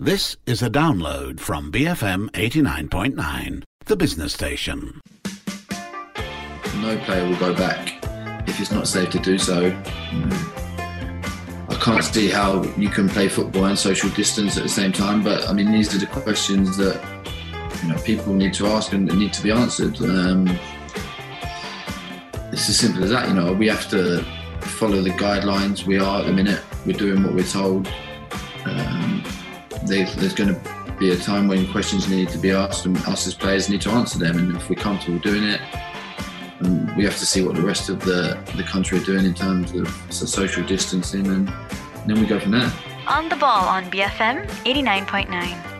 This is a download from BFM 89.9, the business station. No player will go back if it's not safe to do so. I can't see how you can play football and social distance at the same time, but I mean, these are the questions that you know, people need to ask and need to be answered. Um, it's as simple as that, you know. We have to follow the guidelines. We are at the minute. We're doing what we're told. Um, there's going to be a time when questions need to be asked, and us as players need to answer them. And if we're comfortable doing it, um, we have to see what the rest of the, the country are doing in terms of social distancing, and, and then we go from there. On the ball on BFM 89.9.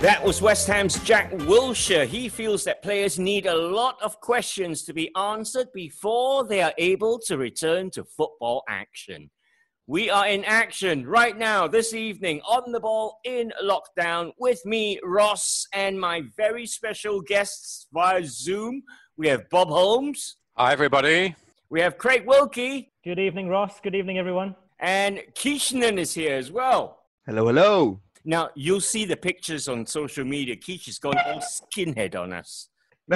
That was West Ham's Jack Wilshere. He feels that players need a lot of questions to be answered before they are able to return to football action. We are in action right now, this evening, on the ball in lockdown with me, Ross, and my very special guests via Zoom. We have Bob Holmes. Hi, everybody. We have Craig Wilkie. Good evening, Ross. Good evening, everyone. And Keishnan is here as well. Hello, hello. Now, you'll see the pictures on social media. Keish has gone all skinhead on us.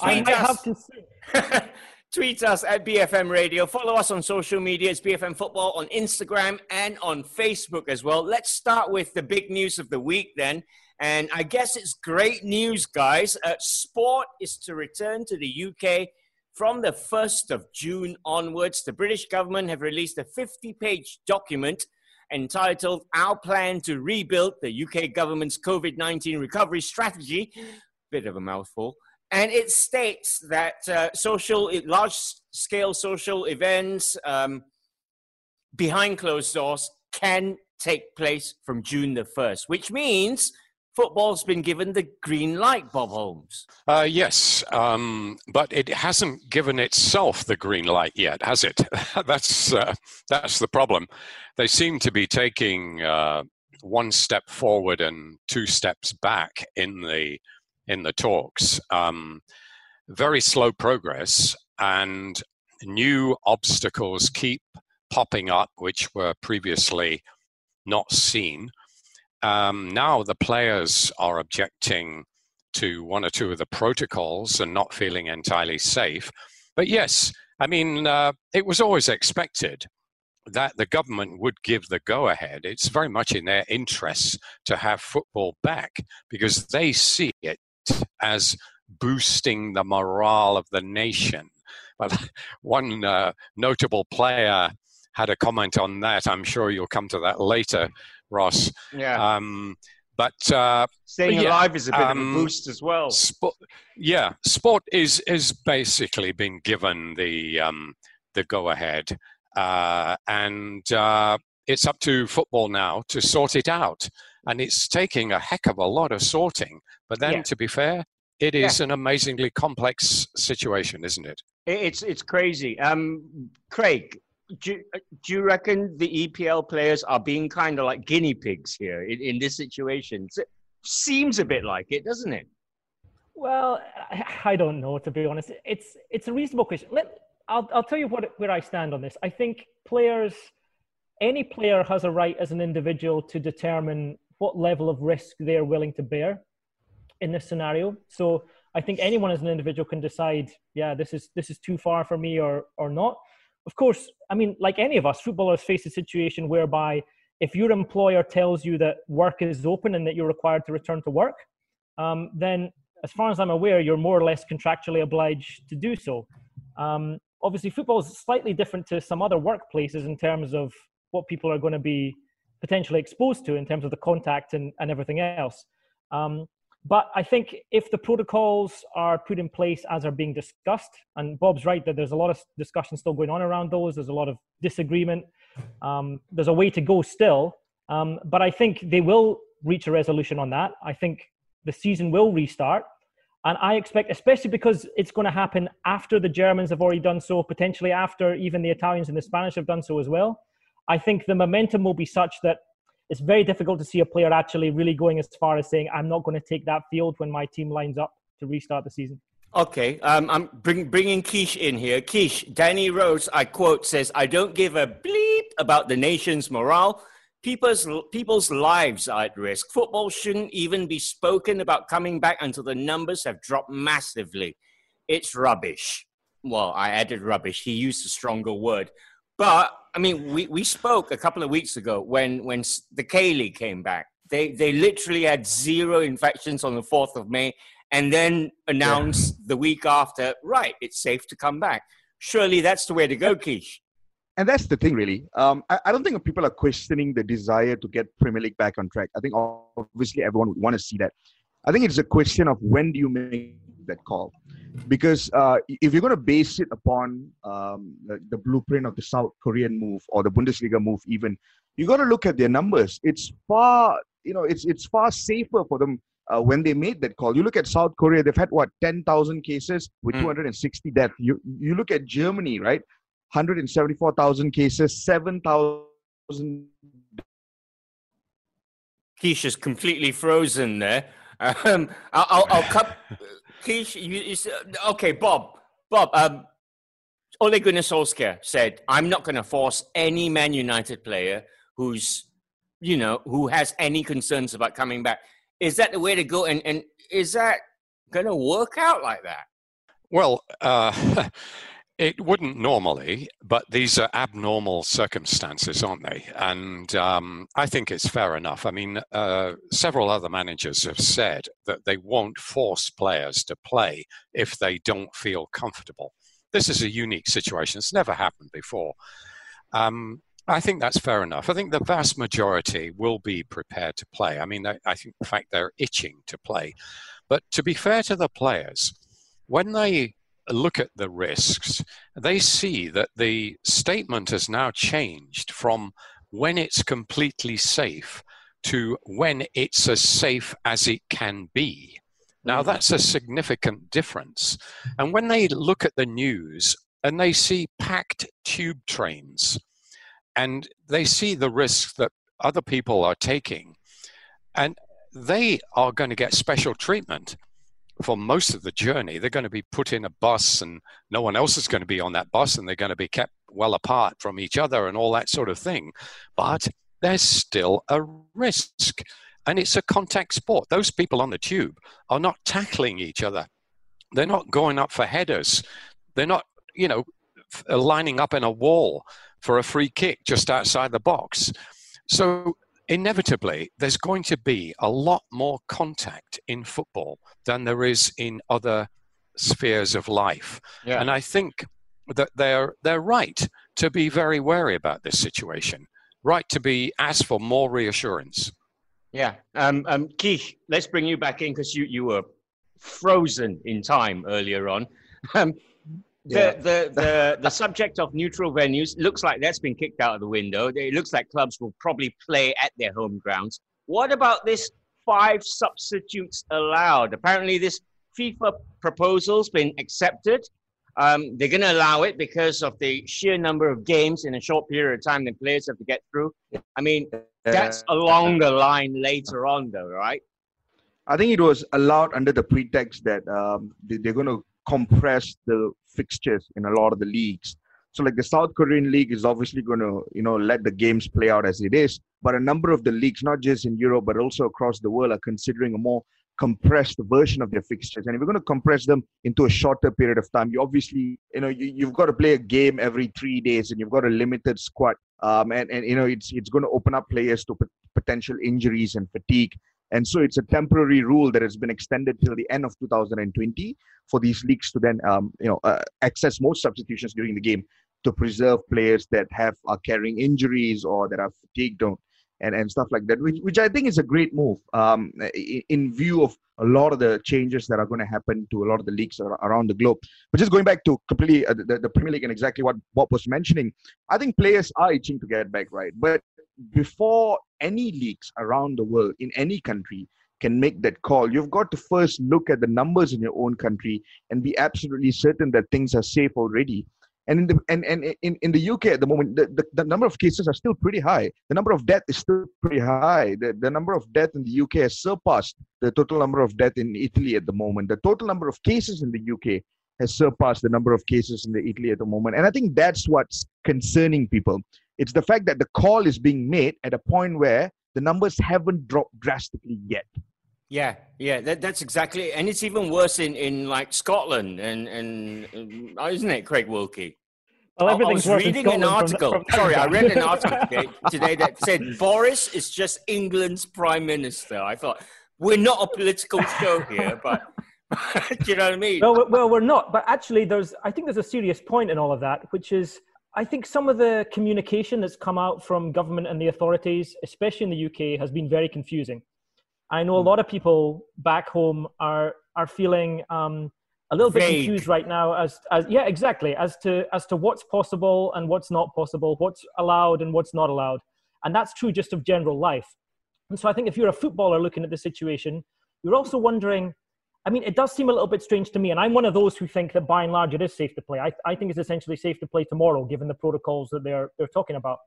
I have to say. Tweet us at BFM Radio. Follow us on social media. It's BFM Football on Instagram and on Facebook as well. Let's start with the big news of the week then. And I guess it's great news, guys. Uh, sport is to return to the UK from the 1st of June onwards. The British government have released a 50 page document entitled Our Plan to Rebuild the UK government's COVID 19 recovery strategy. Bit of a mouthful and it states that uh, social, large scale social events um, behind closed doors can take place from June the 1st, which means football's been given the green light, Bob Holmes. Uh, yes, um, but it hasn't given itself the green light yet, has it? that's, uh, that's the problem. They seem to be taking uh, one step forward and two steps back in the in the talks. Um, very slow progress, and new obstacles keep popping up, which were previously not seen. Um, now the players are objecting to one or two of the protocols and not feeling entirely safe. But yes, I mean, uh, it was always expected that the government would give the go ahead. It's very much in their interests to have football back because they see it as boosting the morale of the nation. But one uh, notable player had a comment on that. I'm sure you'll come to that later, Ross. Yeah. Um, but uh, staying yeah, alive is a bit um, of a um, boost as well. Sport, yeah, sport is is basically been given the um, the go ahead, uh, and uh, it's up to football now to sort it out and it's taking a heck of a lot of sorting. But then, yeah. to be fair, it is yeah. an amazingly complex situation, isn't it? It's it's crazy. Um, Craig, do, do you reckon the EPL players are being kind of like guinea pigs here in, in this situation? It seems a bit like it, doesn't it? Well, I don't know to be honest. It's it's a reasonable question. Let I'll I'll tell you what where I stand on this. I think players, any player has a right as an individual to determine what level of risk they're willing to bear in this scenario. So I think anyone as an individual can decide, yeah, this is this is too far for me or or not. Of course, I mean, like any of us, footballers face a situation whereby if your employer tells you that work is open and that you're required to return to work, um, then as far as I'm aware, you're more or less contractually obliged to do so. Um, obviously, football is slightly different to some other workplaces in terms of what people are going to be potentially exposed to in terms of the contact and, and everything else. Um, but I think if the protocols are put in place as are being discussed, and Bob's right that there's a lot of discussion still going on around those, there's a lot of disagreement, um, there's a way to go still. Um, but I think they will reach a resolution on that. I think the season will restart. And I expect, especially because it's going to happen after the Germans have already done so, potentially after even the Italians and the Spanish have done so as well. I think the momentum will be such that it's very difficult to see a player actually really going as far as saying, I'm not going to take that field when my team lines up to restart the season. Okay, um, I'm bring, bringing Keish in here. Keish, Danny Rose, I quote, says, I don't give a bleep about the nation's morale. People's, people's lives are at risk. Football shouldn't even be spoken about coming back until the numbers have dropped massively. It's rubbish. Well, I added rubbish. He used a stronger word. But, I mean, we, we spoke a couple of weeks ago when, when the K League came back. They, they literally had zero infections on the 4th of May and then announced yeah. the week after, right, it's safe to come back. Surely that's the way to go, Keish and that's the thing, really. Um, I, I, don't think people are questioning the desire to get Premier League back on track. I think obviously everyone would want to see that. I think it's a question of when do you make that call, because uh, if you're going to base it upon um, the, the, blueprint of the South Korean move or the Bundesliga move, even you got to look at their numbers. It's far, you know, it's it's far safer for them uh, when they made that call. You look at South Korea; they've had what ten thousand cases with mm. 260 deaths. You you look at Germany, right? 174,000 cases, 7,000. Keish is completely frozen there. Um, I'll, I'll, I'll cut. Keish, you, you, okay, Bob. Bob, um, Ole Gunnar Solskjaer said, I'm not going to force any Man United player who's, you know, who has any concerns about coming back. Is that the way to go? And, and is that going to work out like that? Well, uh, It wouldn't normally, but these are abnormal circumstances, aren't they? And um, I think it's fair enough. I mean, uh, several other managers have said that they won't force players to play if they don't feel comfortable. This is a unique situation. It's never happened before. Um, I think that's fair enough. I think the vast majority will be prepared to play. I mean, I, I think, in fact, they're itching to play. But to be fair to the players, when they look at the risks, they see that the statement has now changed from when it's completely safe to when it's as safe as it can be. Now, mm-hmm. that's a significant difference. And when they look at the news and they see packed tube trains and they see the risks that other people are taking, and they are going to get special treatment for most of the journey, they're going to be put in a bus and no one else is going to be on that bus and they're going to be kept well apart from each other and all that sort of thing. But there's still a risk. And it's a contact sport. Those people on the tube are not tackling each other. They're not going up for headers. They're not, you know, lining up in a wall for a free kick just outside the box. So inevitably there's going to be a lot more contact in football than there is in other spheres of life. Yeah. And I think that they're they're right to be very wary about this situation. Right to be asked for more reassurance. Yeah. Um, um, Keith, let's bring you back in because you, you were frozen in time earlier on. Um, the, yeah. the, the, the subject of neutral venues looks like that's been kicked out of the window. It looks like clubs will probably play at their home grounds. What about this five substitutes allowed? Apparently, this FIFA proposal's been accepted. Um, they're going to allow it because of the sheer number of games in a short period of time that players have to get through. I mean, that's along the line later on, though, right? I think it was allowed under the pretext that um, they're going to compress the fixtures in a lot of the leagues. So like the South Korean league is obviously going to, you know, let the games play out as it is. But a number of the leagues, not just in Europe, but also across the world, are considering a more compressed version of their fixtures. And if you're going to compress them into a shorter period of time, you obviously, you know, you, have got to play a game every three days and you've got a limited squad. Um, and, and, you know, it's, it's going to open up players to p- potential injuries and fatigue. And so it's a temporary rule that has been extended till the end of 2020 for these leagues to then, um, you know, uh, access more substitutions during the game to preserve players that have are carrying injuries or that are fatigued and, and stuff like that, which, which I think is a great move um, in, in view of a lot of the changes that are going to happen to a lot of the leagues around the globe. But just going back to completely uh, the, the Premier League and exactly what Bob was mentioning, I think players are itching to get back, right? But before any leagues around the world in any country can make that call, you've got to first look at the numbers in your own country and be absolutely certain that things are safe already. And in the and, and in, in the UK at the moment, the, the, the number of cases are still pretty high. The number of death is still pretty high. The, the number of death in the UK has surpassed the total number of death in Italy at the moment. The total number of cases in the UK has surpassed the number of cases in the Italy at the moment. And I think that's what's concerning people It's the fact that the call is being made at a point where the numbers haven't dropped drastically yet. Yeah, yeah, that, that's exactly, and it's even worse in, in like Scotland, and and uh, isn't it, Craig Wilkie? Well, I everything's was reading an article. from- from- Sorry, I read an article today, today that said Boris is just England's prime minister. I thought we're not a political show here, but do you know what I mean? well, well, we're not. But actually, there's I think there's a serious point in all of that, which is I think some of the communication that's come out from government and the authorities, especially in the UK, has been very confusing. I know a lot of people back home are are feeling um, a little bit confused right now as as yeah exactly as to as to what's possible and what's not possible, what's allowed and what's not allowed, and that's true just of general life. And so I think if you're a footballer looking at the situation, you're also wondering. I mean, it does seem a little bit strange to me, and I'm one of those who think that by and large it is safe to play. I, I think it's essentially safe to play tomorrow, given the protocols that they're they're talking about.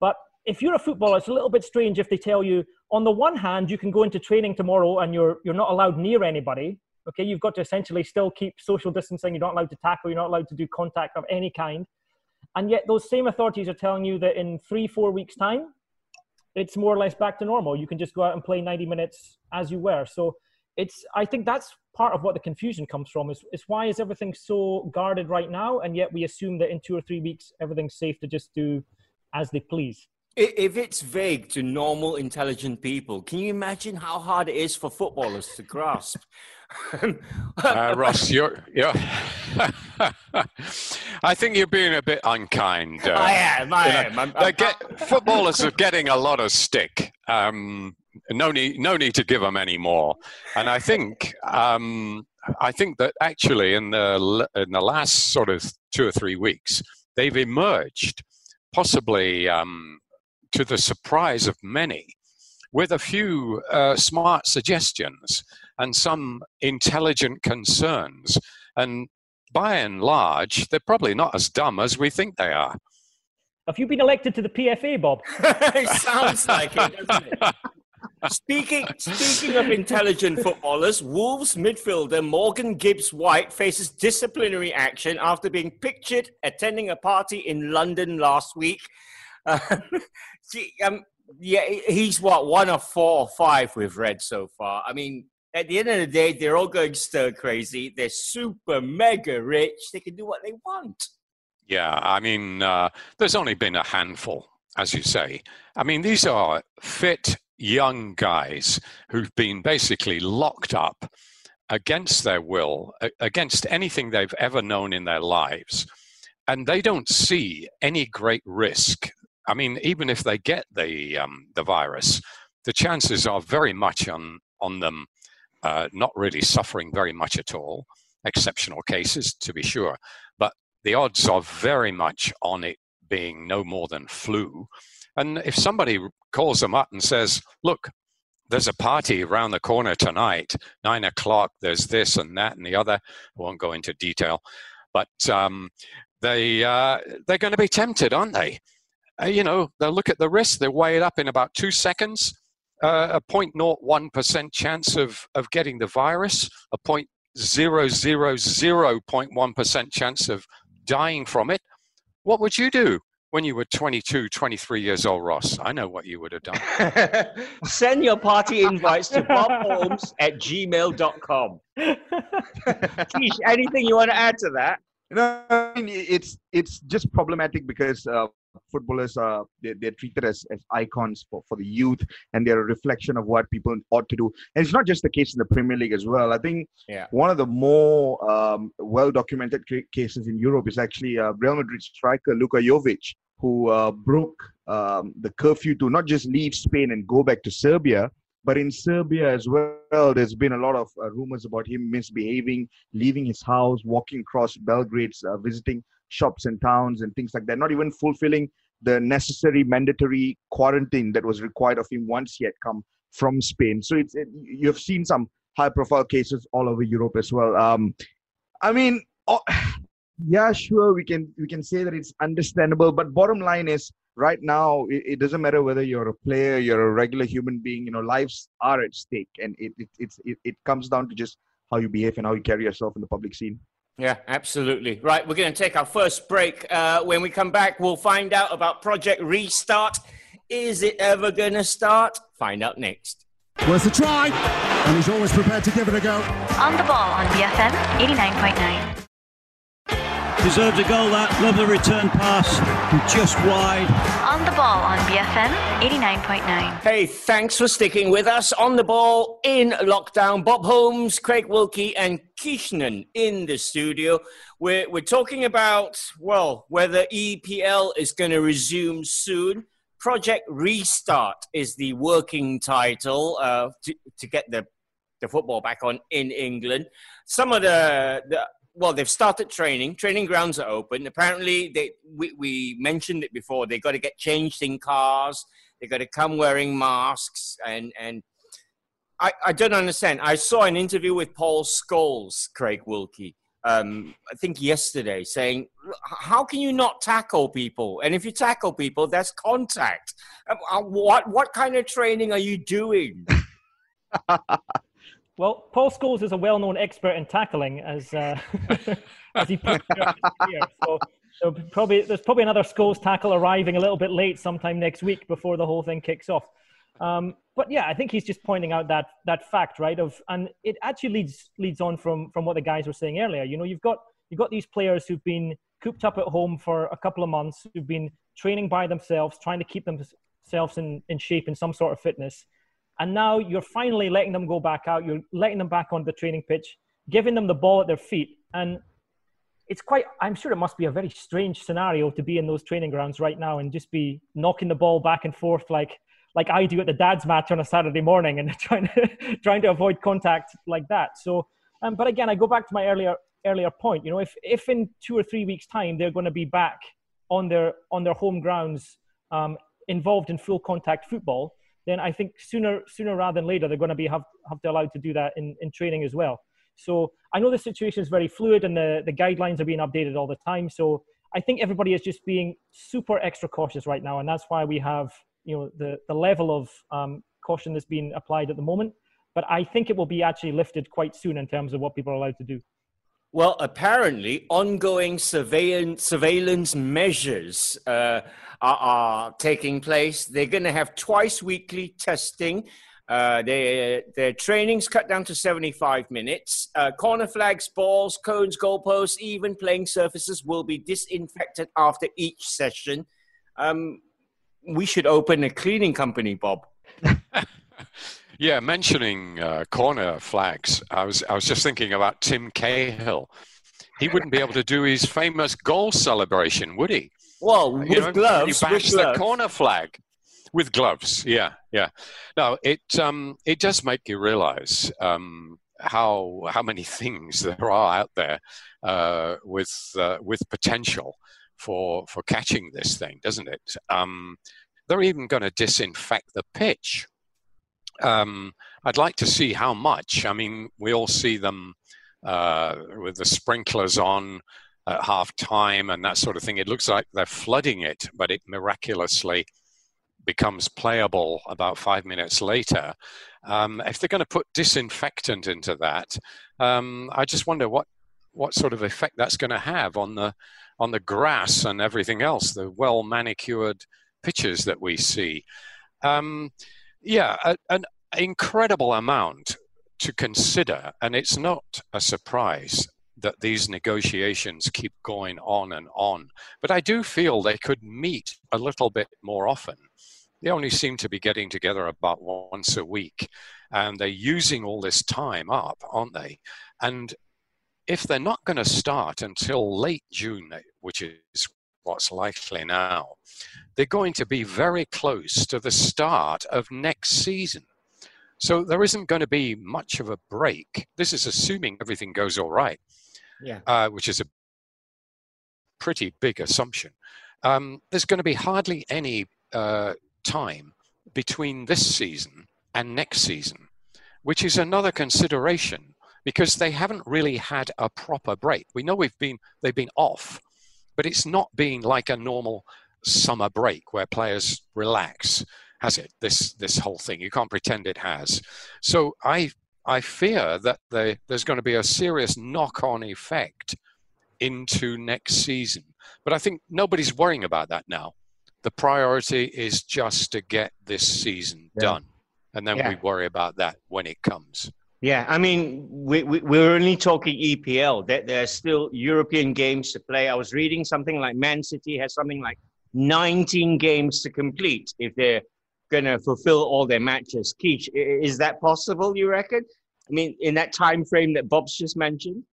But if you're a footballer, it's a little bit strange if they tell you, on the one hand, you can go into training tomorrow and you're you're not allowed near anybody. Okay, you've got to essentially still keep social distancing. You're not allowed to tackle. You're not allowed to do contact of any kind. And yet, those same authorities are telling you that in three, four weeks' time, it's more or less back to normal. You can just go out and play 90 minutes as you were. So it's I think that's part of what the confusion comes from is, is why is everything so guarded right now and yet we assume that in two or three weeks everything's safe to just do as they please. If it's vague to normal, intelligent people, can you imagine how hard it is for footballers to grasp? Uh, Ross, you're, you're I think you're being a bit unkind. Uh, I am, I am. I'm- I'm- get, footballers are getting a lot of stick. Um, no need, no need to give them any more. And I think, um, I think that actually in the in the last sort of two or three weeks, they've emerged, possibly um, to the surprise of many, with a few uh, smart suggestions and some intelligent concerns. And by and large, they're probably not as dumb as we think they are. Have you been elected to the PFA, Bob? it sounds like it, doesn't it? Speaking, speaking of intelligent footballers, Wolves midfielder Morgan Gibbs White faces disciplinary action after being pictured attending a party in London last week. Um, see, um, yeah, he's what one of four or five we've read so far. I mean, at the end of the day, they're all going stir crazy. They're super mega rich. They can do what they want. Yeah, I mean, uh, there's only been a handful, as you say. I mean, these are fit young guys who've been basically locked up against their will, against anything they've ever known in their lives. And they don't see any great risk. I mean, even if they get the, um, the virus, the chances are very much on, on them uh, not really suffering very much at all. Exceptional cases, to be sure. But the odds are very much on it being no more than flu. And if somebody calls them up and says, look, there's a party around the corner tonight, nine o'clock, there's this and that and the other, I won't go into detail, but um, they, uh, they're going to be tempted, aren't they? Uh, you know, they'll look at the risk, they weigh it up in about two seconds, uh, a 0.01% chance of, of getting the virus, a 0.000.1% chance of dying from it. What would you do when you were 22, 23 years old, Ross? I know what you would have done. Send your party invites to bobholmes at gmail.com. Keesh, anything you want to add to that? You know, I mean, it's it's just problematic because uh, footballers are they're, they're treated as, as icons for, for the youth and they're a reflection of what people ought to do and it's not just the case in the premier league as well i think Yeah. one of the more um, well documented cases in europe is actually uh, real madrid striker luka jovic who uh, broke um, the curfew to not just leave spain and go back to serbia but in serbia as well there's been a lot of uh, rumors about him misbehaving leaving his house walking across belgrade's uh, visiting shops and towns and things like that, not even fulfilling the necessary mandatory quarantine that was required of him once he had come from Spain. So it's it, you've seen some high profile cases all over Europe as well. Um, I mean, oh, yeah, sure, we can we can say that it's understandable, but bottom line is right now it, it doesn't matter whether you're a player, you're a regular human being. You know, lives are at stake, and it it it, it comes down to just how you behave and how you carry yourself in the public scene. Yeah, absolutely. Right, we're going to take our first break. Uh, when we come back, we'll find out about Project Restart. Is it ever going to start? Find out next. Worth a try, and he's always prepared to give it a go. On the ball on BFM 89.9. Deserved a goal that. Lovely return pass. Just wide. On the ball on BFM 89.9. Hey, thanks for sticking with us on the ball in lockdown. Bob Holmes, Craig Wilkie, and Kishnan in the studio. We're, we're talking about, well, whether EPL is going to resume soon. Project Restart is the working title uh, to, to get the, the football back on in England. Some of the, the well, they've started training. Training grounds are open. Apparently, they we, we mentioned it before. They've got to get changed in cars. They've got to come wearing masks, and and I, I don't understand. I saw an interview with Paul Scholes, Craig Wilkie, um, I think yesterday, saying, "How can you not tackle people? And if you tackle people, that's contact. Uh, uh, what what kind of training are you doing?" Well, Paul Scholes is a well-known expert in tackling, as uh, as he put here. So, so probably there's probably another Scholes tackle arriving a little bit late sometime next week before the whole thing kicks off. Um, but yeah, I think he's just pointing out that that fact, right? Of and it actually leads leads on from from what the guys were saying earlier. You know, you've got you've got these players who've been cooped up at home for a couple of months, who've been training by themselves, trying to keep themselves in, in shape in some sort of fitness and now you're finally letting them go back out. You're letting them back on the training pitch, giving them the ball at their feet. And it's quite, I'm sure it must be a very strange scenario to be in those training grounds right now and just be knocking the ball back and forth like, like I do at the dad's match on a Saturday morning and trying to, trying to avoid contact like that. So, um, but again, I go back to my earlier, earlier point. You know, if, if in two or three weeks' time they're going to be back on their, on their home grounds um, involved in full contact football, then I think sooner sooner rather than later they're going to be have, have to allowed to do that in, in training as well. So I know the situation is very fluid and the, the guidelines are being updated all the time. So I think everybody is just being super extra cautious right now, and that's why we have you know the the level of um, caution that's being applied at the moment. But I think it will be actually lifted quite soon in terms of what people are allowed to do. Well, apparently, ongoing surveillance, surveillance measures uh, are, are, taking place. They're going to have twice weekly testing. Uh, their, their trainings cut down to 75 minutes. Uh, corner flags, balls, cones, goalposts, even playing surfaces will be disinfected after each session. Um, we should open a cleaning company, Bob. Yeah, mentioning uh, corner flags, I was I was just thinking about Tim Cahill. He wouldn't be able to do his famous goal celebration, would he? Well, with know, gloves, he bashed the corner flag with gloves. Yeah, yeah. No, it um, it does make you realise um, how how many things there are out there uh, with uh, with potential for for catching this thing, doesn't it? Um, they're even going to disinfect the pitch um, I'd like to see how much. I mean, we all see them uh, with the sprinklers on at half time and that sort of thing. It looks like they're flooding it, but it miraculously becomes playable about five minutes later. Um, if they're going to put disinfectant into that, um, I just wonder what what sort of effect that's going to have on the on the grass and everything else, the well manicured pitches that we see. Um, yeah, a, an incredible amount to consider, and it's not a surprise that these negotiations keep going on and on. But I do feel they could meet a little bit more often. They only seem to be getting together about once a week, and they're using all this time up, aren't they? And if they're not going to start until late June, which is what's likely now, they're going to be very close to the start of next season. So there isn't going to be much of a break. This is assuming everything goes all right, yeah. Uh, which is a pretty big assumption. Um, there's going to be hardly any uh, time between this season and next season, which is another consideration because they haven't really had a proper break. We know we've been they've been off but it's not been like a normal summer break where players relax, has it? This this whole thing, you can't pretend it has. So I I fear that there's going to be a serious knock-on effect into next season. But I think nobody's worrying about that now. The priority is just to get this season Yeah. done. And then Yeah. we worry about that when it comes. Yeah, I mean, we, we, we're only talking EPL. There, there are still European games to play. I was reading something like Man City has something like 19 games to complete if they're going to fulfill all their matches. Keish, is that possible, you reckon? I mean, in that time frame that Bob's just mentioned?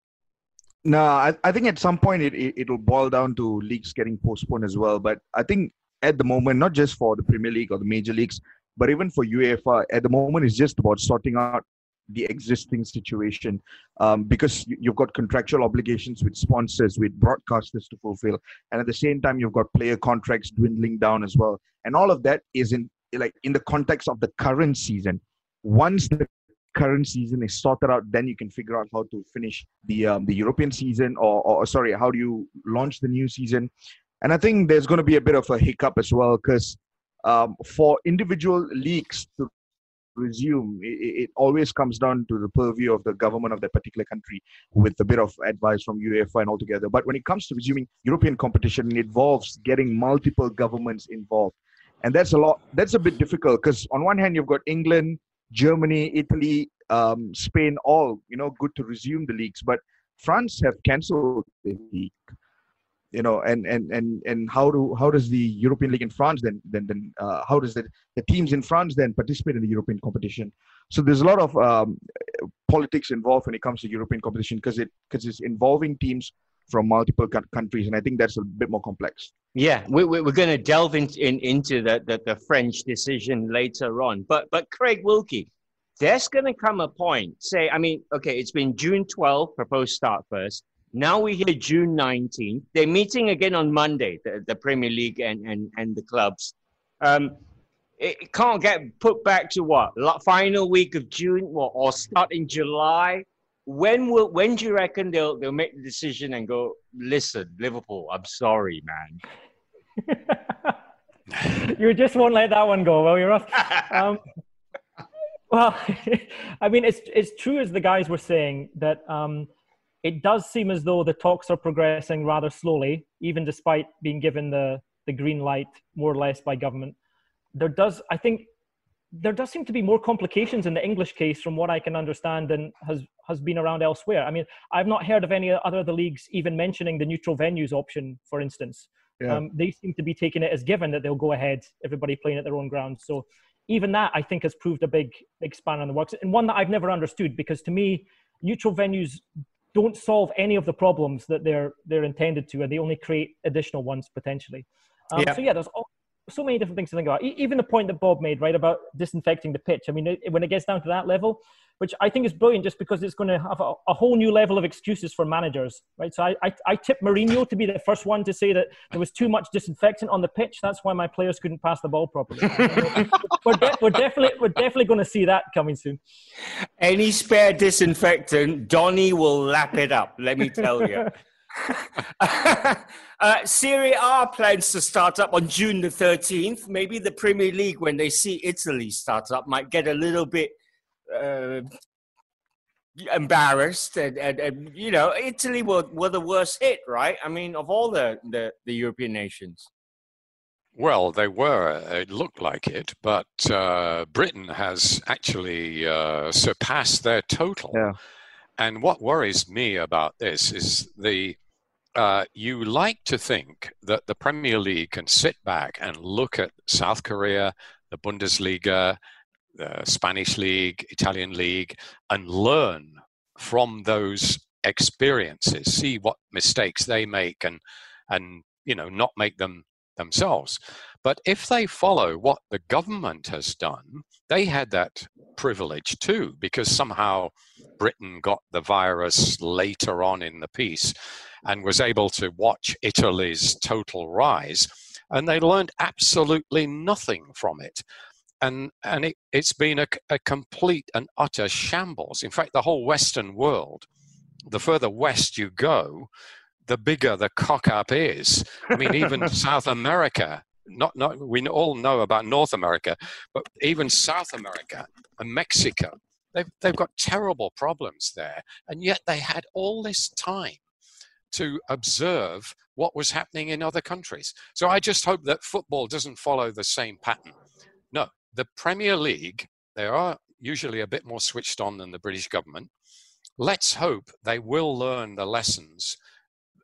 No, I, I think at some point it, it it'll boil down to leagues getting postponed as well. But I think at the moment, not just for the Premier League or the major leagues, but even for UEFA, at the moment it's just about sorting out the existing situation um, because you- you've got contractual obligations with sponsors, with broadcasters to fulfill, and at the same time you've got player contracts dwindling down as well, and all of that is in like in the context of the current season. Once the current season is sorted out, then you can figure out how to finish the um, the European season, or, or sorry, how do you launch the new season? And I think there's going to be a bit of a hiccup as well because um, for individual leagues to resume, it, it always comes down to the purview of the government of that particular country with a bit of advice from UEFA and all together. But when it comes to resuming European competition, it involves getting multiple governments involved. And that's a lot, that's a bit difficult because on one hand, you've got England, Germany, Italy, um, Spain, all, you know, good to resume the leagues. But France have cancelled the league you know and and and and how do how does the european league in france then then then uh, how does the the teams in france then participate in the european competition so there's a lot of um, politics involved when it comes to european competition because it because it's involving teams from multiple countries and i think that's a bit more complex Yeah, we, we, we're going to delve in, in, into the, the, the French decision later on. But, but Craig Wilkie, there's going to come a point, say, I mean, okay, it's been June 12th, proposed start first. Now we hear June 19th. They're meeting again on Monday, the, the Premier League and, and, and the clubs. Um, it can't get put back to what? Final week of June or, or start in July? When will when do you reckon they'll they'll make the decision and go, listen, Liverpool, I'm sorry, man. you just won't let that one go, will you, Ross? Um, well, I mean, it's it's true as the guys were saying that um, it does seem as though the talks are progressing rather slowly, even despite being given the the green light more or less by government. There does, I think, there does seem to be more complications in the English case, from what I can understand, than has has been around elsewhere. I mean, I've not heard of any other of the leagues even mentioning the neutral venues option, for instance. Yeah. Um, they seem to be taking it as given that they'll go ahead, everybody playing at their own ground. So even that, I think, has proved a big, big span in the works, and one that I've never understood because to me, neutral venues don't solve any of the problems that they're they're intended to, and they only create additional ones potentially. Um, Yeah. So yeah, there's all, so many different things to think about. E- even the point that Bob made, right, about disinfecting the pitch. I mean, it, when it gets down to that level, which I think is brilliant, just because it's going to have a, a whole new level of excuses for managers, right? So I, I, I tip Mourinho to be the first one to say that there was too much disinfectant on the pitch. That's why my players couldn't pass the ball properly. we're, de- we're definitely we're definitely going to see that coming soon. Any spare disinfectant, Donny will lap it up, let me tell you. uh, Serie A plans to start up on June the 13th. Maybe the Premier League, when they see Italy start up, might get a little bit uh, embarrassed. And, and, and, you know, Italy were, were the worst hit, right? I mean, of all the, the, the European nations. Well, they were. It looked like it, but uh, Britain has actually uh, surpassed their total. Yeah. And what worries me about this is the uh, you like to think that the Premier League can sit back and look at South Korea, the Bundesliga, the Spanish League, Italian League, and learn from those experiences, see what mistakes they make, and and you know not make them themselves. But if they follow what the government has done, they had that privilege too, because somehow Britain got the virus later on in the piece and was able to watch Italy's total rise, and they learned absolutely nothing from it. And, and it, it's been a, a complete and utter shambles. In fact, the whole Western world, the further west you go, the bigger the cock up is. I mean, even South America, not, not, we all know about North America, but even South America and Mexico, they've, they've got terrible problems there. And yet they had all this time to observe what was happening in other countries. So I just hope that football doesn't follow the same pattern. The Premier League, they are usually a bit more switched on than the British government. Let's hope they will learn the lessons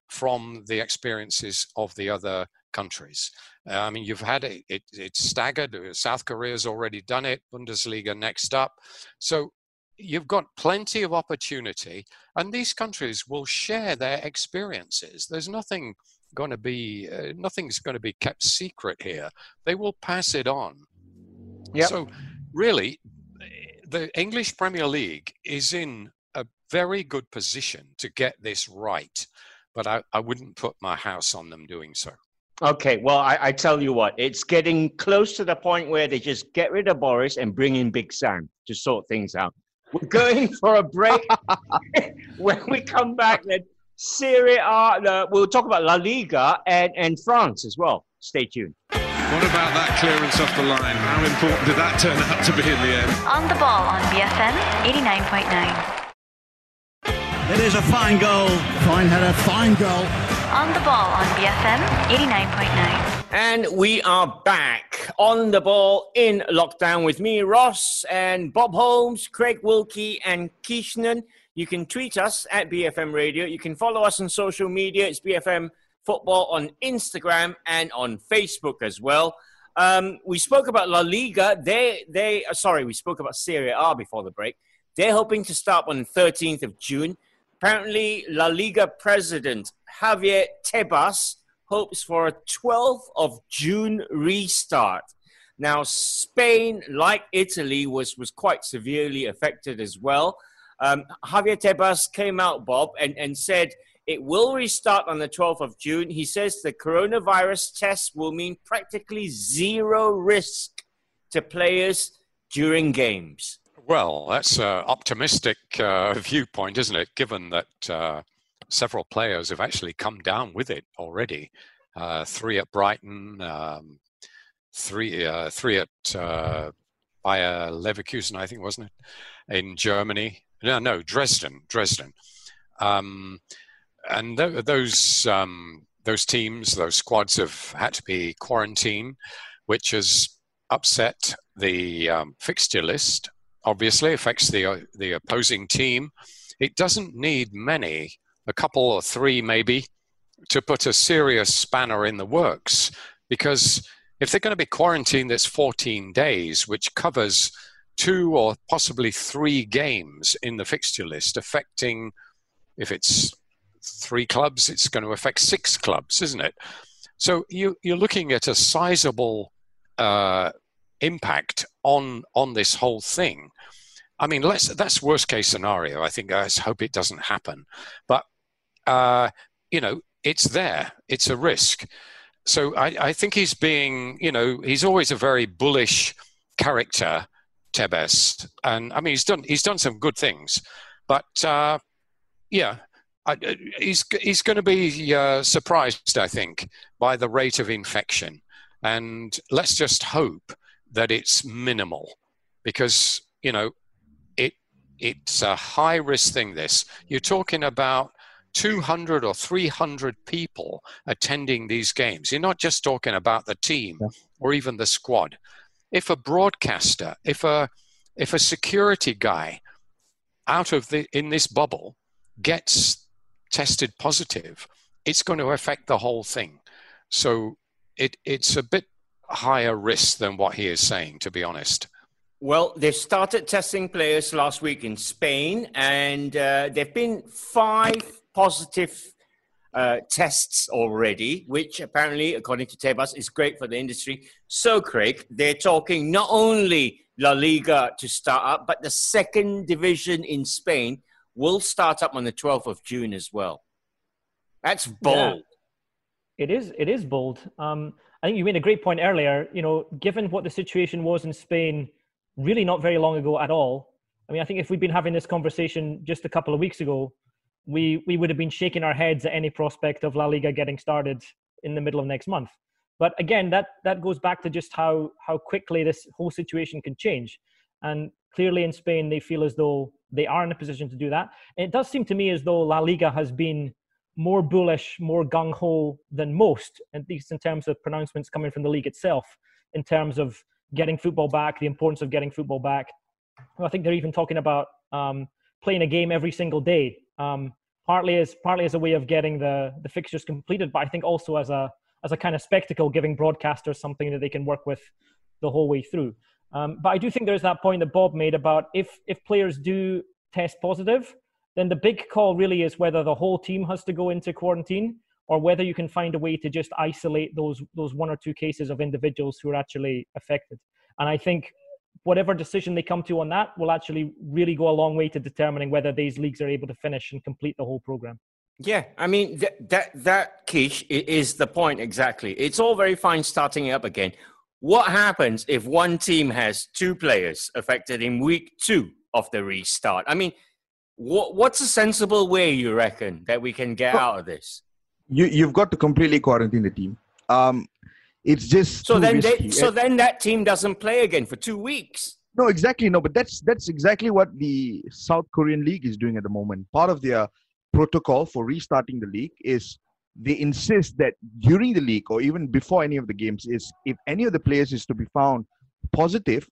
from the experiences of the other countries. Uh, I mean, you've had it, it, it's staggered. South Korea's already done it, Bundesliga next up. So you've got plenty of opportunity, and these countries will share their experiences. There's nothing going to be, uh, nothing's going to be kept secret here. They will pass it on. Yep. So, really, the English Premier League is in a very good position to get this right, but I, I wouldn't put my house on them doing so. Okay, well, I, I, tell you what, it's getting close to the point where they just get rid of Boris and bring in Big Sam to sort things out. We're going for a break. when we come back, then Serie A, uh, we'll talk about La Liga and, and France as well. Stay tuned. What about that clearance off the line? How important did that turn out to be in the end? On the ball on BFM 89.9. It is a fine goal. Fine header, fine goal. On the ball on BFM 89.9. And we are back on the ball in lockdown with me, Ross, and Bob Holmes, Craig Wilkie, and Kishnan. You can tweet us at BFM Radio. You can follow us on social media. It's BFM Football on Instagram and on Facebook as well. Um, we spoke about La Liga. They, they, uh, sorry, we spoke about Serie A before the break. They're hoping to start on the 13th of June. Apparently, La Liga president Javier Tebas hopes for a 12th of June restart. Now, Spain, like Italy, was, was quite severely affected as well. Um, Javier Tebas came out, Bob, and, and said it will restart on the 12th of June. He says the coronavirus test will mean practically zero risk to players during games. Well, that's an optimistic uh, viewpoint, isn't it? Given that uh, several players have actually come down with it already. Uh, three at Brighton, um, three uh, three at uh, Bayer Leverkusen, I think, wasn't it, in Germany? No, no, Dresden, Dresden. Um, and th- those um, those teams, those squads have had to be quarantined, which has upset the um, fixture list obviously affects the uh, the opposing team. It doesn't need many, a couple or three maybe, to put a serious spanner in the works. Because if they're going to be quarantined, that's 14 days, which covers two or possibly three games in the fixture list, affecting, if it's three clubs, it's going to affect six clubs, isn't it? So you, you're looking at a sizable uh, impact on on this whole thing. I mean, let's that's worst case scenario. I think I hope it doesn't happen, but uh, you know, it's there. It's a risk. So I, I think he's being, you know, he's always a very bullish character, Tebas, and I mean, he's done he's done some good things, but uh, yeah, I, he's he's going to be uh, surprised, I think, by the rate of infection, and let's just hope that it's minimal, because you know it it's a high risk thing this. You're talking about 200 or 300 people attending these games. You're not just talking about the team or even the squad. If a broadcaster if a if a security guy out of the in this bubble gets tested positive it's going to affect the whole thing so it it's a bit higher risk than what he is saying to be honest well, they started testing players last week in Spain, and uh, there have been five positive uh, tests already, which apparently, according to Tebas, is great for the industry. So, Craig, they're talking not only La Liga to start up, but the second division in Spain will start up on the 12th of June as well. That's bold. Yeah, it is. It is bold. Um, I think you made a great point earlier. You know, given what the situation was in Spain really not very long ago at all. I mean, I think if we'd been having this conversation just a couple of weeks ago, we we would have been shaking our heads at any prospect of La Liga getting started in the middle of next month. But again, that that goes back to just how how quickly this whole situation can change. And clearly in Spain, they feel as though they are in a position to do that. It does seem to me as though La Liga has been more bullish, more gung ho than most, at least in terms of pronouncements coming from the league itself, in terms of getting football back, the importance of getting football back. I think they're even talking about um, playing a game every single day, um, partly as partly as a way of getting the the fixtures completed, but I think also as a as a kind of spectacle, giving broadcasters something that they can work with the whole way through. Um, but I do think there's that point that Bob made about if if players do test positive, then the big call really is whether the whole team has to go into quarantine or whether you can find a way to just isolate those those one or two cases of individuals who are actually affected. And I think whatever decision they come to on that will actually really go a long way to determining whether these leagues are able to finish and complete the whole program. Yeah, I mean th- that that Kish is the point exactly. It's all very fine starting it up again. What happens if one team has two players affected in week two of the restart? I mean, what what's a sensible way you reckon that we can get well, out of this? You you've got to completely quarantine the team. Um, it's just so then they, so then that team doesn't play again for two weeks. No, exactly. No, but that's that's exactly what the South Korean league is doing at the moment. Part of their protocol for restarting the league is they insist that during the league or even before any of the games is if any of the players is to be found positive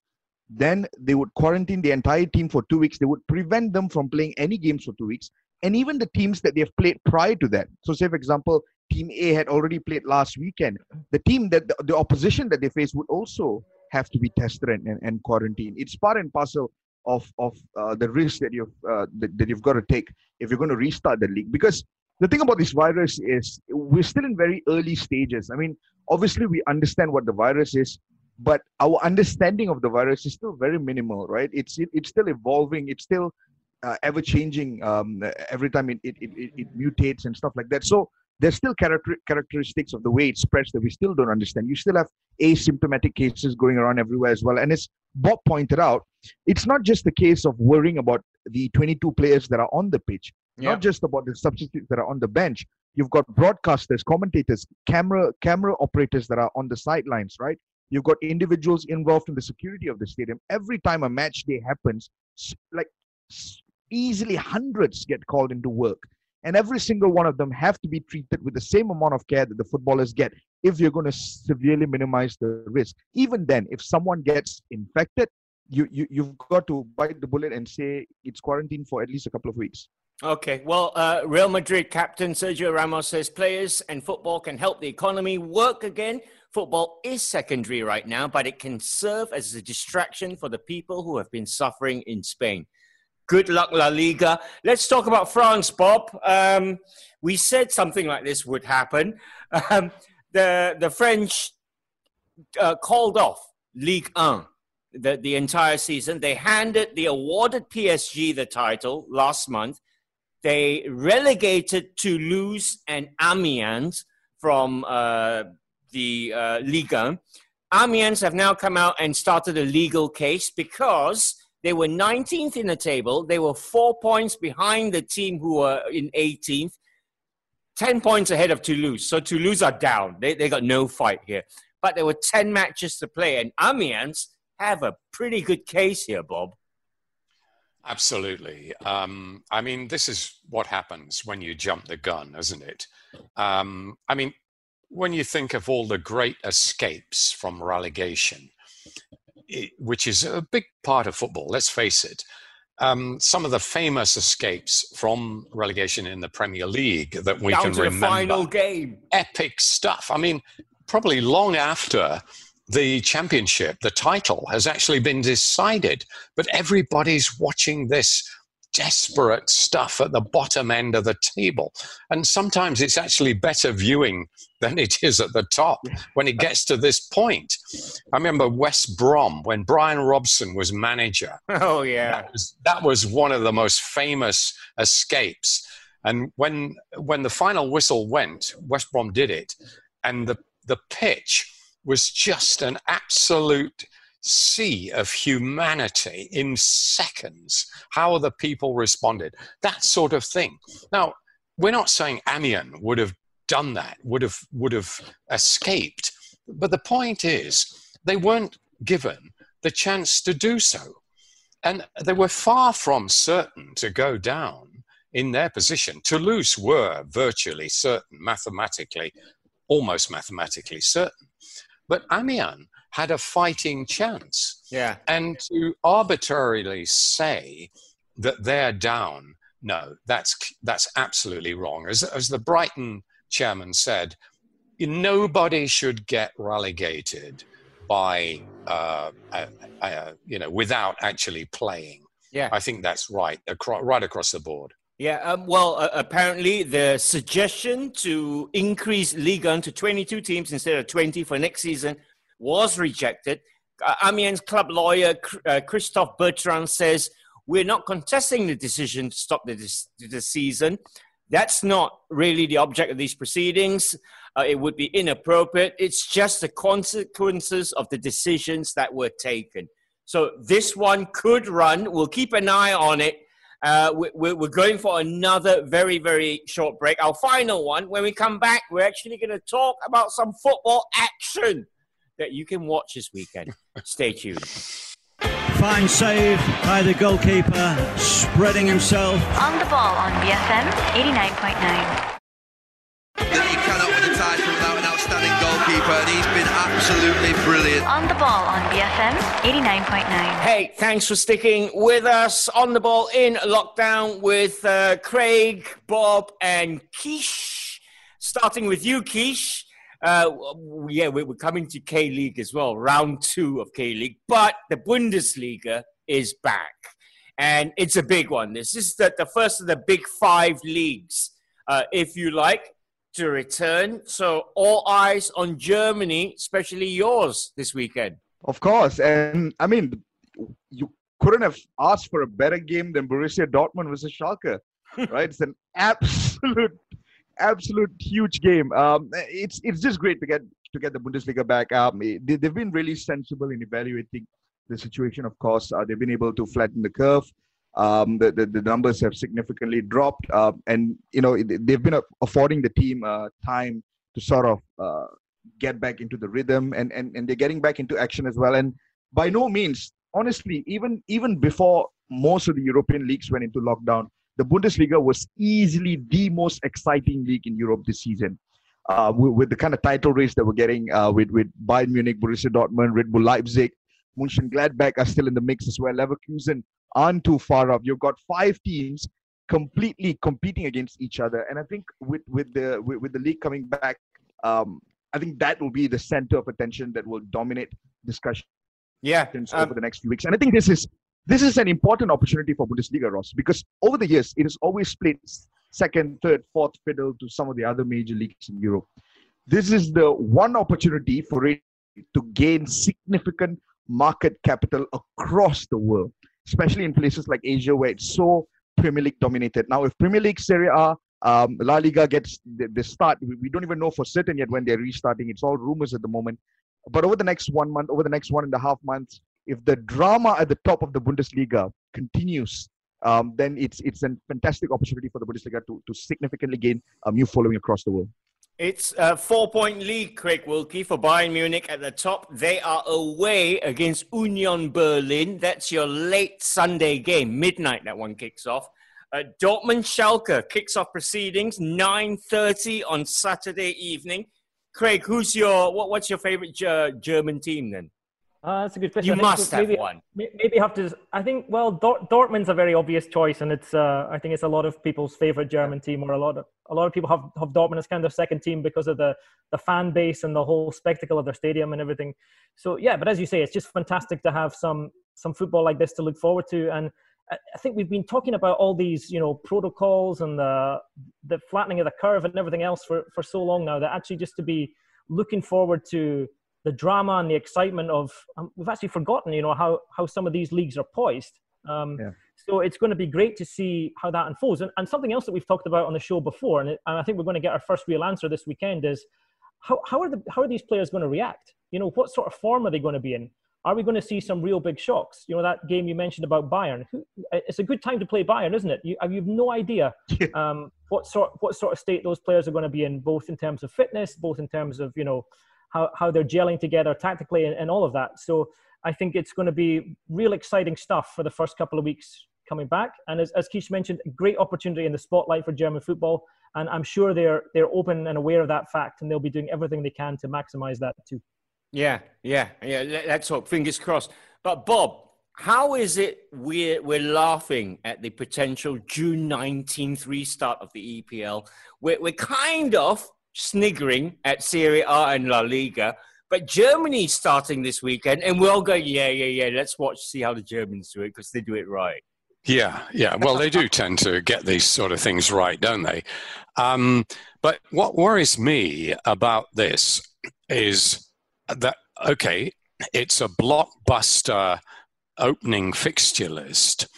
then they would quarantine the entire team for two weeks. They would prevent them from playing any games for two weeks. And even the teams that they've played prior to that. So say for example team a had already played last weekend. The team that the, the opposition that they face would also have to be tested and, and, and quarantined. It's part and parcel of of uh, the risk that you've uh, that, that you've got to take if you're going to restart the league. Because the thing about this virus is we're still in very early stages. I mean obviously we understand what the virus is but our understanding of the virus is still very minimal right? It's it, it's still evolving. It's still uh, ever changing um, every time it, it, it, it mutates and stuff like that. So there's still character, characteristics of the way it spreads that we still don't understand. You still have asymptomatic cases going around everywhere as well. And as Bob pointed out, it's not just the case of worrying about the 22 players that are on the pitch, yeah. not just about the substitutes that are on the bench. You've got broadcasters, commentators, camera camera operators that are on the sidelines, right? You've got individuals involved in the security of the stadium. Every time a match day happens, like easily hundreds get called into work and every single one of them have to be treated with the same amount of care that the footballers get if you're going to severely minimize the risk even then if someone gets infected you, you you've got to bite the bullet and say it's quarantine for at least a couple of weeks Okay, well, uh, Real Madrid captain Sergio Ramos says players and football can help the economy work again. Football is secondary right now, but it can serve as a distraction for the people who have been suffering in Spain. Good luck, La Liga. Let's talk about France, Bob. Um, we said something like this would happen. Um, the the French uh, called off Ligue 1 the, the entire season. They handed the awarded PSG the title last month. They relegated Toulouse and Amiens from uh, the uh, Ligue 1. Amiens have now come out and started a legal case because they were 19th in the table. They were four points behind the team who were in 18th, 10 points ahead of Toulouse. So Toulouse are down. They, they got no fight here. But there were 10 matches to play, and Amiens have a pretty good case here, Bob. Absolutely. Um, I mean, this is what happens when you jump the gun, isn't it? Um, I mean, when you think of all the great escapes from relegation, which is a big part of football. Let's face it. Um, some of the famous escapes from relegation in the Premier League that we Down can remember. The final game. Epic stuff. I mean, probably long after the championship, the title has actually been decided, but everybody's watching this desperate stuff at the bottom end of the table. And sometimes it's actually better viewing than it is at the top when it gets to this point. I remember West Brom when Brian Robson was manager. Oh, yeah. That was, that was one of the most famous escapes. And when, when the final whistle went, West Brom did it. And the, the pitch was just an absolute sea of humanity in seconds, how the people responded, that sort of thing. Now, we're not saying Amiens would have done that, would have, would have escaped, but the point is they weren't given the chance to do so. And they were far from certain to go down in their position. Toulouse were virtually certain, mathematically, almost mathematically certain. But Amiens had a fighting chance. Yeah. And to arbitrarily say that they're down, no, that's that's absolutely wrong. As as the Brighton chairman said, nobody should get relegated by uh, uh, uh, you know without actually playing. Yeah, I think that's right, across, right across the board. Yeah, um, well, uh, apparently the suggestion to increase Ligue 1 to 22 teams instead of 20 for next season was rejected. Uh, Amiens club lawyer uh, Christophe Bertrand says, We're not contesting the decision to stop the, the season. That's not really the object of these proceedings. Uh, it would be inappropriate. It's just the consequences of the decisions that were taken. So this one could run. We'll keep an eye on it uh, we're, we're going for another very, very short break. Our final one. When we come back, we're actually going to talk about some football action that you can watch this weekend. Stay tuned. Fine save by the goalkeeper, spreading himself. On the ball on BFM 89.9 goalkeeper, and he's been absolutely brilliant. On the ball on BFM 89.9. Hey, thanks for sticking with us on the ball in lockdown with uh, Craig, Bob, and Keish. Starting with you, Keish. Uh, yeah, we're coming to K League as well, round two of K League, but the Bundesliga is back. And it's a big one. This is the, the first of the big five leagues, uh, if you like to return. So all eyes on Germany, especially yours this weekend. Of course, and I mean, you couldn't have asked for a better game than Borussia Dortmund versus Schalke, right? it's an absolute, absolute huge game. Um, it's it's just great to get to get the Bundesliga back. Um, they, have been really sensible in evaluating the situation. Of course, uh, they've been able to flatten the curve. Um, the, the, the numbers have significantly dropped, uh, and you know they've been affording the team uh, time to sort of uh, get back into the rhythm, and, and and they're getting back into action as well. And by no means, honestly, even even before most of the European leagues went into lockdown, the Bundesliga was easily the most exciting league in Europe this season. Uh, with, with, the kind of title race that we're getting uh, with with Bayern Munich, Borussia Dortmund, Red Bull Leipzig, Mönchengladbach are still in the mix as well. Leverkusen aren't too far off. You've got five teams completely competing against each other, and I think with with the with, with the league coming back, um, I think that will be the center of attention that will dominate discussion. yeah, um, over the next few weeks. And I think this is this is an important opportunity for Bundesliga, Ross, because over the years it has always split second, third, fourth fiddle to some of the other major leagues in Europe. This is the one opportunity for it to gain significant market capital across the world especially in places like Asia where it's so Premier League dominated. Now, if Premier League, Serie A, um, La Liga gets the, the start, we don't even know for certain yet when they're restarting. It's all rumors at the moment. But over the next one month, over the next one and a half months, if the drama at the top of the Bundesliga continues, um, then it's it's a fantastic opportunity for the Bundesliga to, to significantly gain a new following across the world. It's a four point lead, Craig Wilkie, for Bayern Munich at the top. They are away against Union Berlin. That's your late Sunday game, midnight, that one kicks off. Uh, Dortmund Schalke kicks off proceedings 9.30 on Saturday evening. Craig, who's your, what, what's your favorite uh, German team then? Uh, that's a good question. You must have maybe, one. Maybe have to. I think. Well, Dort, Dortmund's a very obvious choice, and it's. Uh, I think it's a lot of people's favorite German team, or a lot of a lot of people have have Dortmund as kind of second team because of the the fan base and the whole spectacle of their stadium and everything. So yeah, but as you say, it's just fantastic to have some some football like this to look forward to, and I think we've been talking about all these, you know, protocols and the the flattening of the curve and everything else for for so long now that actually just to be looking forward to the drama and the excitement of um, we've actually forgotten you know how how some of these leagues are poised. Um, yeah. so it's going to be great to see how that unfolds. And, and something else that we've talked about on the show before and, it, and i think we're going to get our first real answer this weekend is how, how are the how are these players going to react? You know what sort of form are they going to be in? Are we going to see some real big shocks? You know that game you mentioned about bayern. It's a good time to play bayern isn't it? You, you have no idea um, what sort what sort of state those players are going to be in both in terms of fitness both in terms of you know how, how they're gelling together tactically and, and all of that. So I think it's going to be real exciting stuff for the first couple of weeks coming back. And as, as Kish mentioned, a great opportunity in the spotlight for German football. And I'm sure they're they're open and aware of that fact, and they'll be doing everything they can to maximise that too. Yeah, yeah, yeah. Let's hope. Fingers crossed. But Bob, how is it we're we're laughing at the potential June 19th restart of the EPL? We're we're kind of sniggering at Serie A and La Liga, but Germany's starting this weekend, and we're all going, yeah, yeah, yeah. Let's watch, see how the Germans do it because they do it right. Yeah, yeah. Well, they do tend to get these sort of things right, don't they? Um, but what worries me about this is that, okay, it's a blockbuster opening fixture list,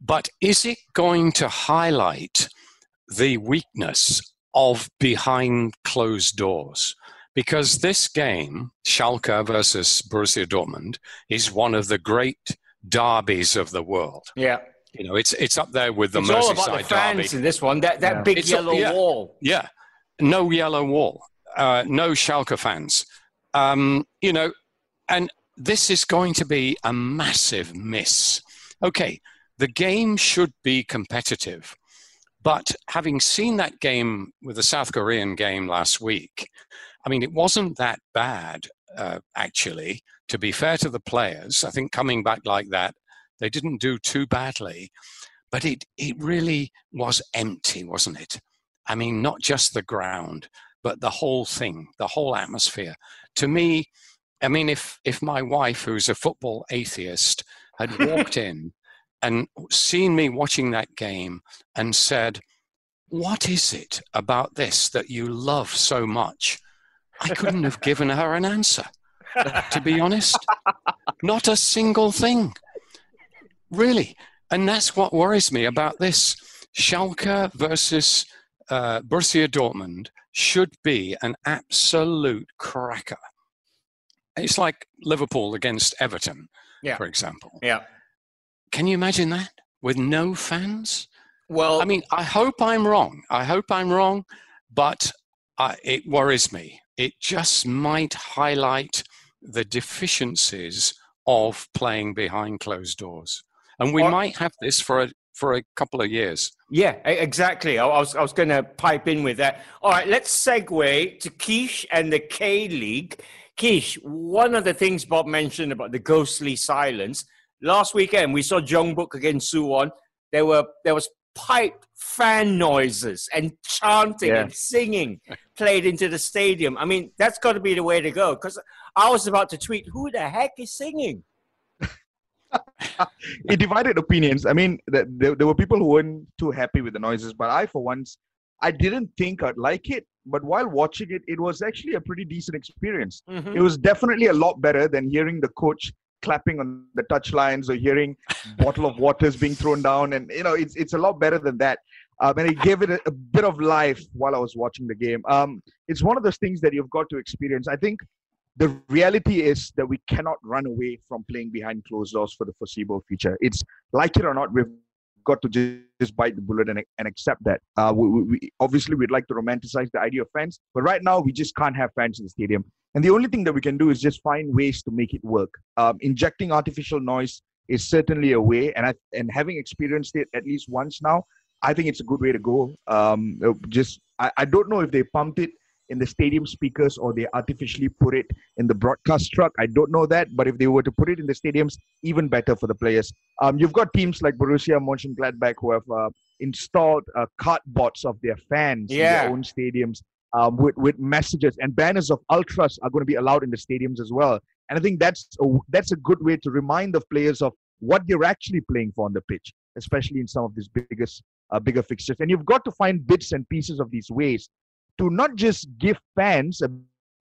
but is it going to highlight the weakness of behind closed doors? Because this game, Schalke versus Borussia Dortmund, is one of the great derbies of the world. Yeah. You know, it's it's up there with the it's Merseyside all about the fans derby. in this one. That that Yeah. big It's- yellow yeah. wall. Yeah, no yellow wall, uh, no Schalke fans. Um, you know, and this is going to be a massive miss. Okay, the game should be competitive, but having seen that game with the South Korean game last week, I mean, it wasn't that bad, uh, actually. To be fair to the players, I think coming back like that, they didn't do too badly, but it, it really was empty, wasn't it? I mean, not just the ground, but the whole thing, the whole atmosphere. To me, I mean, if if my wife, who's a football atheist, had walked in and seen me watching that game and said, "What is it about this that you love so much?" I couldn't have given her an answer. To be honest, not a single thing, really. And that's what worries me about this. Schalke versus uh, Borussia Dortmund should be an absolute cracker. It's like Liverpool against Everton, Yeah. for example. Yeah. Can you imagine that with no fans? Well, I mean, I hope I'm wrong. I hope I'm wrong, but I, it worries me. It just might highlight the deficiencies of playing behind closed doors, and we Or- might have this for a for a couple of years. Yeah, exactly. I was, I was going to pipe in with that. All right, let's segue to Keish and the K League. Keish, one of the things Bob mentioned about the ghostly silence last weekend, we saw Jeonbuk against Suwon. There were there was pipe fan noises and chanting Yeah. and singing played into the stadium. I mean, that's got to be the way to go. Because I was about to tweet, "Who the heck is singing?" it divided opinions. I mean, there, there were people who weren't too happy with the noises, but I, for once, I didn't think I'd like it. But while watching it, it was actually a pretty decent experience. Mhm. It was definitely a lot better than hearing the coach clapping on the touch lines or hearing bottle of waters being thrown down. And you know, it's it's a lot better than that. Um, and it gave it a, a bit of life while I was watching the game. Um, it's one of those things that you've got to experience. I think the reality is that we cannot run away from playing behind closed doors for the foreseeable future. It's like it or not, we've got to just, bite the bullet and, and accept that. Uh, we, we, we- obviously, we'd like to romanticize the idea of fans, but right now we just can't have fans in the stadium. And the only thing that we can do is just find ways to make it work. Um, injecting artificial noise is certainly a way, and I, and having experienced it at least once now, I think it's a good way to go. Um, uh, just I, I don't know if they pumped it in the stadium speakers or they artificially put it in the broadcast truck. I don't know that, but if they were to put it in the stadiums, even better for the players. Um, you've got teams like Borussia Mönchengladbach who have uh, installed uh, cardboards of their fans in their own stadiums um, with with messages and banners of ultras are going to be allowed in the stadiums as well. And I think that's a, that's a good way to remind the players of what they're actually playing for on the pitch, especially in some of these biggest uh, bigger fixtures. And you've got to find bits and pieces of these ways to not just give fans a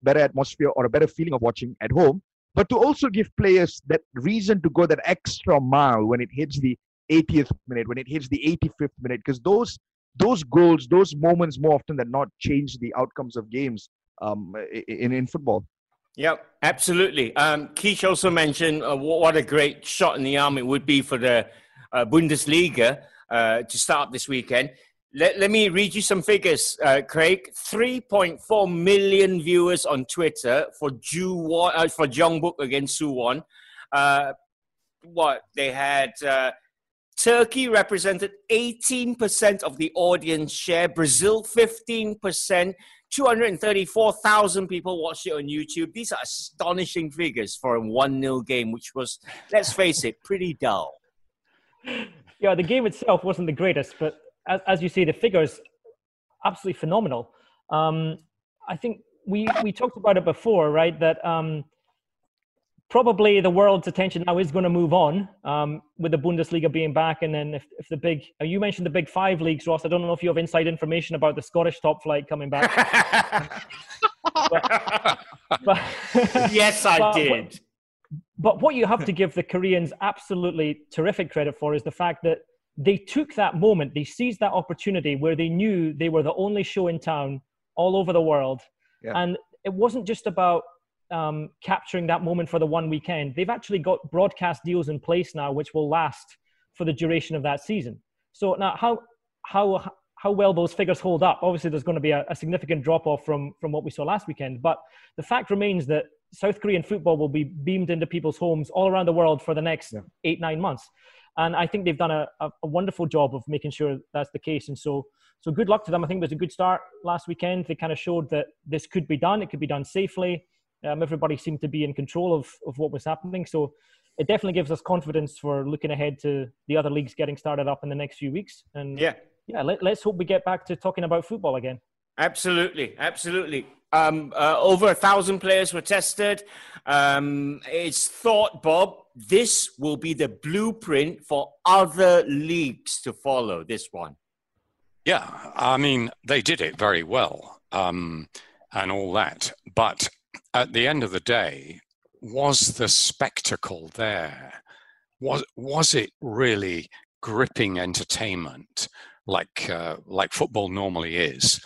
better atmosphere or a better feeling of watching at home, but to also give players that reason to go that extra mile when it hits the 80th minute, when it hits the 85th minute, because those those goals, those moments, more often than not, change the outcomes of games um, in in football. Yep, absolutely. Um, Keish also mentioned uh, what a great shot in the arm it would be for the uh, Bundesliga uh, to start this weekend. Let, let me read you some figures, uh, Craig. 3.4 million viewers on Twitter for Ju uh, for Jeonbuk against Suwon. Uh, what they had uh, Turkey represented 18% of the audience share, Brazil 15%, 234,000 people watched it on YouTube. These are astonishing figures for a 1 0 game, which was, let's face it, pretty dull. Yeah, the game itself wasn't the greatest, but as, as you see, the figures absolutely phenomenal. Um, I think we we talked about it before, right? That um, probably the world's attention now is going to move on um, with the Bundesliga being back, and then if, if the big uh, you mentioned the big five leagues, Ross. I don't know if you have inside information about the Scottish top flight coming back. but, but, yes, I but, did. But what you have to give the Koreans absolutely terrific credit for is the fact that they took that moment, they seized that opportunity where they knew they were the only show in town all over the world. Yeah. And it wasn't just about um, capturing that moment for the one weekend. They've actually got broadcast deals in place now, which will last for the duration of that season. So now, how how how well those figures hold up? Obviously, there's going to be a, a significant drop off from from what we saw last weekend, but the fact remains that South Korean football will be beamed into people's homes all around the world for the next yeah. eight nine months. And I think they've done a, a, a, wonderful job of making sure that's the case. And so, so good luck to them. I think it was a good start last weekend. They kind of showed that this could be done. It could be done safely. Um, everybody seemed to be in control of, of what was happening. So it definitely gives us confidence for looking ahead to the other leagues getting started up in the next few weeks. And yeah, yeah, let, let's hope we get back to talking about football again. Absolutely, absolutely. Um, uh, over a thousand players were tested. Um, it's thought, Bob, this will be the blueprint for other leagues to follow this one. Yeah, I mean, they did it very well um, and all that. But at the end of the day, was the spectacle there? Was, was it really gripping entertainment like, uh, like football normally is?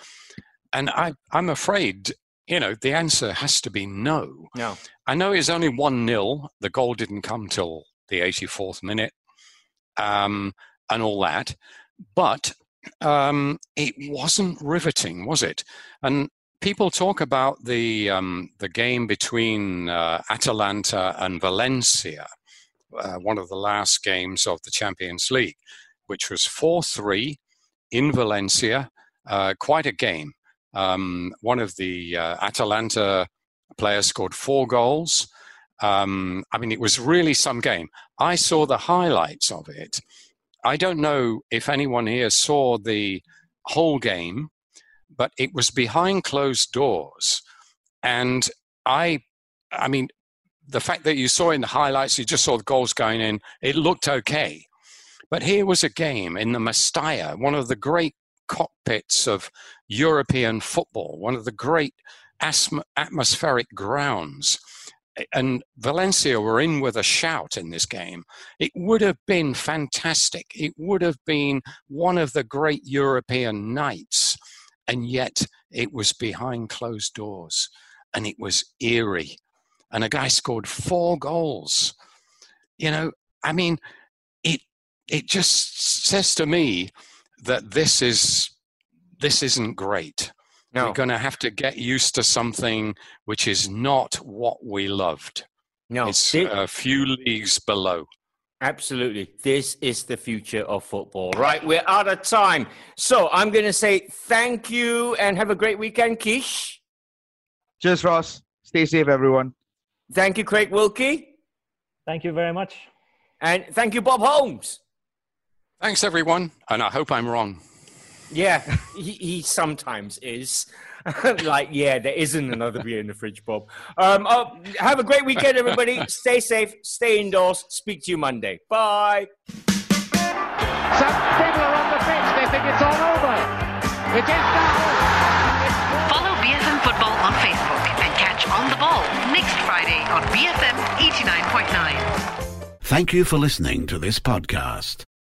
And I, I'm afraid you know, the answer has to be no. No. I know it's only 1 0. The goal didn't come till the 84th minute um, and all that. But um, it wasn't riveting, was it? And people talk about the, um, the game between uh, Atalanta and Valencia, uh, one of the last games of the Champions League, which was 4 3 in Valencia. Uh, quite a game. Um, one of the uh, Atalanta players scored four goals. Um, I mean, it was really some game. I saw the highlights of it. I don't know if anyone here saw the whole game, but it was behind closed doors. And I, I mean, the fact that you saw in the highlights, you just saw the goals going in, it looked okay. But here was a game in the Mestalla, one of the great cockpits of European football, one of the great atmospheric grounds. And Valencia were in with a shout in this game. It would have been fantastic. It would have been one of the great European nights. And yet it was behind closed doors and it was eerie. And a guy scored four goals. You know, I mean, it it just says to me that this is this isn't great. No. We're going to have to get used to something which is not what we loved. No, it's it, a few leagues below. Absolutely. This is the future of football. Right, we're out of time. So I'm going to say thank you and have a great weekend, Kish. Cheers, Ross. Stay safe, everyone. Thank you, Craig Wilkie. Thank you very much. And thank you, Bob Holmes. Thanks, everyone. And I hope I'm wrong. Yeah, he, he sometimes is. like, yeah, there isn't another beer in the fridge, Bob. Um, oh, have a great weekend, everybody. stay safe, stay indoors. Speak to you Monday. Bye. Some people are on the pitch. They think it's all over. It is now. Follow BFM Football on Facebook and catch On the Ball next Friday on BFM 89.9. Thank you for listening to this podcast.